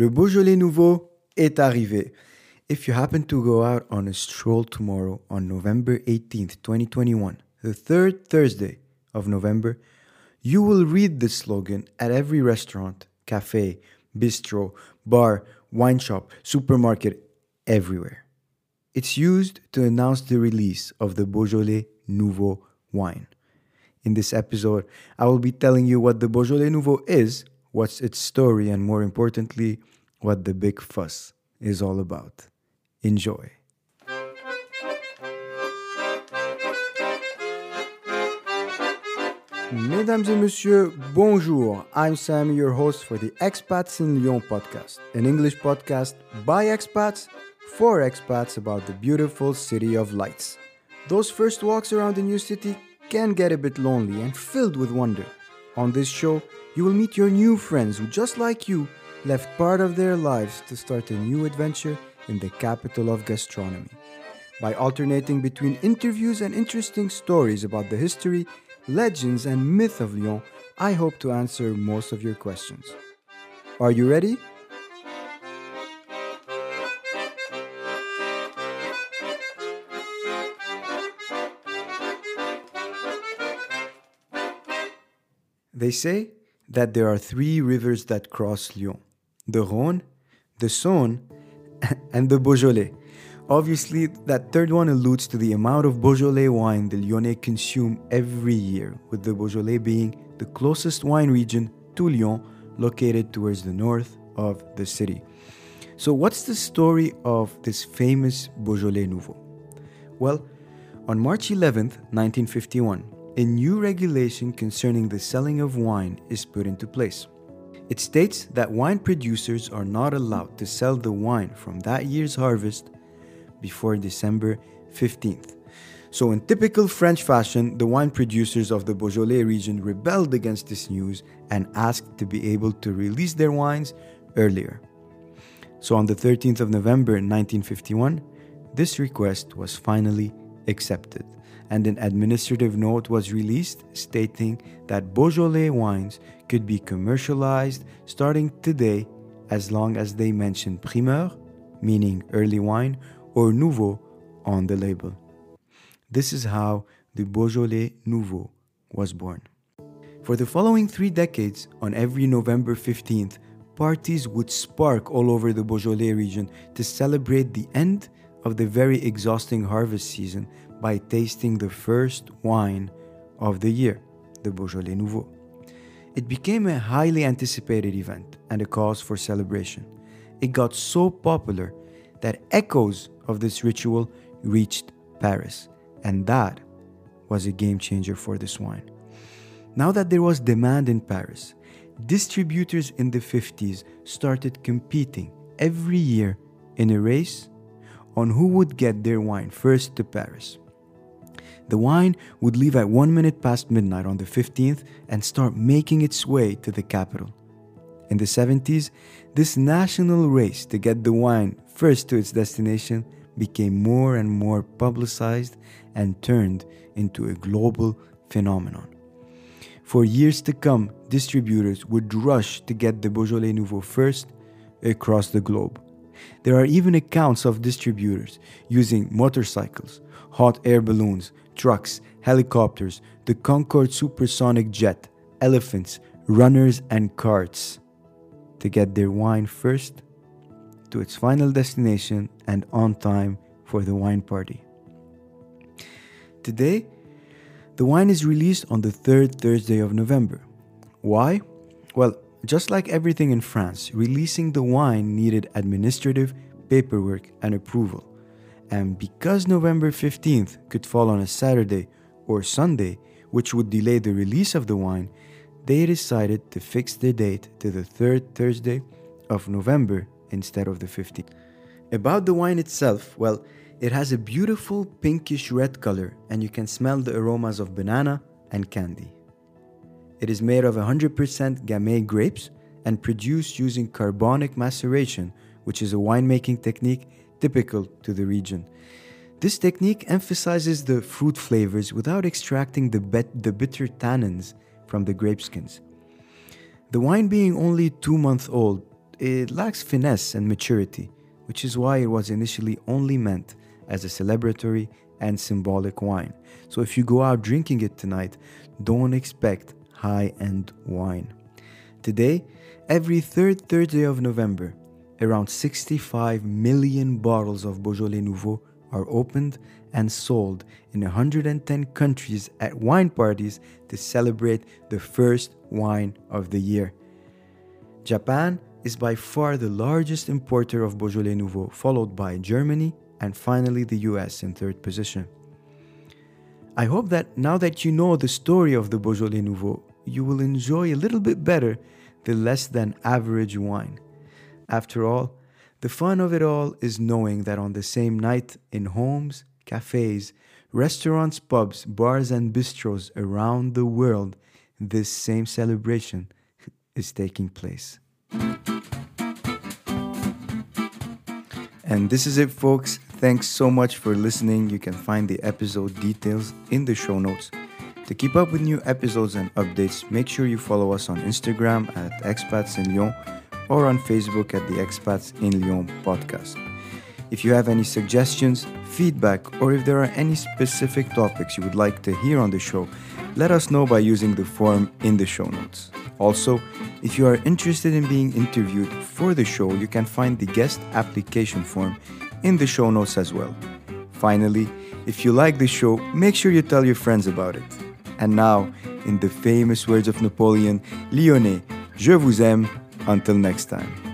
Le Beaujolais Nouveau est arrivé. If you happen to go out on a stroll tomorrow on November 18th, 2021, the third Thursday of November, you will read this slogan at every restaurant, cafe, bistro, bar, wine shop, supermarket, everywhere. It's used to announce the release of the Beaujolais Nouveau wine. In this episode, I will be telling you what the Beaujolais Nouveau is, what's its story, and more importantly, what the big fuss is all about. Enjoy. Mesdames et messieurs, bonjour. I'm Sam, your host for the Expats in Lyon podcast, an English podcast by expats for expats about the beautiful city of lights. Those first walks around the new city can get a bit lonely and filled with wonder. On this show, you will meet your new friends who, just like you, left part of their lives to start a new adventure in the capital of gastronomy. By alternating between interviews and interesting stories about the history, legends, and myth of Lyon, I hope to answer most of your questions. Are you ready? They say that there are three rivers that cross Lyon the Rhône, the Saône, and the Beaujolais. Obviously, that third one alludes to the amount of Beaujolais wine the Lyonnais consume every year, with the Beaujolais being the closest wine region to Lyon, located towards the north of the city. So, what's the story of this famous Beaujolais Nouveau? Well, on March 11th, 1951, a new regulation concerning the selling of wine is put into place. It states that wine producers are not allowed to sell the wine from that year's harvest before December 15th. So, in typical French fashion, the wine producers of the Beaujolais region rebelled against this news and asked to be able to release their wines earlier. So, on the 13th of November 1951, this request was finally accepted and an administrative note was released stating that Beaujolais wines could be commercialized starting today as long as they mention primeur, meaning early wine, or nouveau on the label. This is how the Beaujolais Nouveau was born. For the following three decades, on every November 15th, parties would spark all over the Beaujolais region to celebrate the end of the very exhausting harvest season by tasting the first wine of the year, the Beaujolais Nouveau. It became a highly anticipated event and a cause for celebration. It got so popular that echoes of this ritual reached Paris, and that was a game changer for this wine. Now that there was demand in Paris, distributors in the 50s started competing every year in a race on who would get their wine first to Paris. The wine would leave at one minute past midnight on the 15th and start making its way to the capital. In the 70s, this national race to get the wine first to its destination became more and more publicized and turned into a global phenomenon. For years to come, distributors would rush to get the Beaujolais Nouveau first across the globe. There are even accounts of distributors using motorcycles, hot air balloons, trucks, helicopters, the Concorde supersonic jet, elephants, runners, and carts to get their wine first to its final destination and on time for the wine party. Today, the wine is released on the third Thursday of November. Why? Well, just like everything in France, releasing the wine needed administrative paperwork and approval. And because November 15th could fall on a Saturday or Sunday, which would delay the release of the wine, they decided to fix the date to the third Thursday of November instead of the 15th. About the wine itself, well, it has a beautiful pinkish red color and you can smell the aromas of banana and candy. It is made of 100% Gamay grapes and produced using carbonic maceration, which is a winemaking technique typical to the region. This technique emphasizes the fruit flavors without extracting the, bet- the bitter tannins from the grape skins. The wine being only two months old, it lacks finesse and maturity, which is why it was initially only meant as a celebratory and symbolic wine. So if you go out drinking it tonight, don't expect high end wine. Today, every third Thursday of November, around 65 million bottles of Beaujolais Nouveau are opened and sold in 110 countries at wine parties to celebrate the first wine of the year. Japan is by far the largest importer of Beaujolais Nouveau, followed by Germany and finally the US in third position. I hope that now that you know the story of the Beaujolais Nouveau, you will enjoy a little bit better the less than average wine. After all, the fun of it all is knowing that on the same night, in homes, cafes, restaurants, pubs, bars, and bistros around the world, this same celebration is taking place. And this is it, folks. Thanks so much for listening. You can find the episode details in the show notes. To keep up with new episodes and updates, make sure you follow us on Instagram at Expats in Lyon or on Facebook at the Expats in Lyon podcast. If you have any suggestions, feedback, or if there are any specific topics you would like to hear on the show, let us know by using the form in the show notes. Also, if you are interested in being interviewed for the show, you can find the guest application form in the show notes as well. Finally, if you like the show, make sure you tell your friends about it. And now, in the famous words of Napoleon, Lyonnais, je vous aime. Until next time.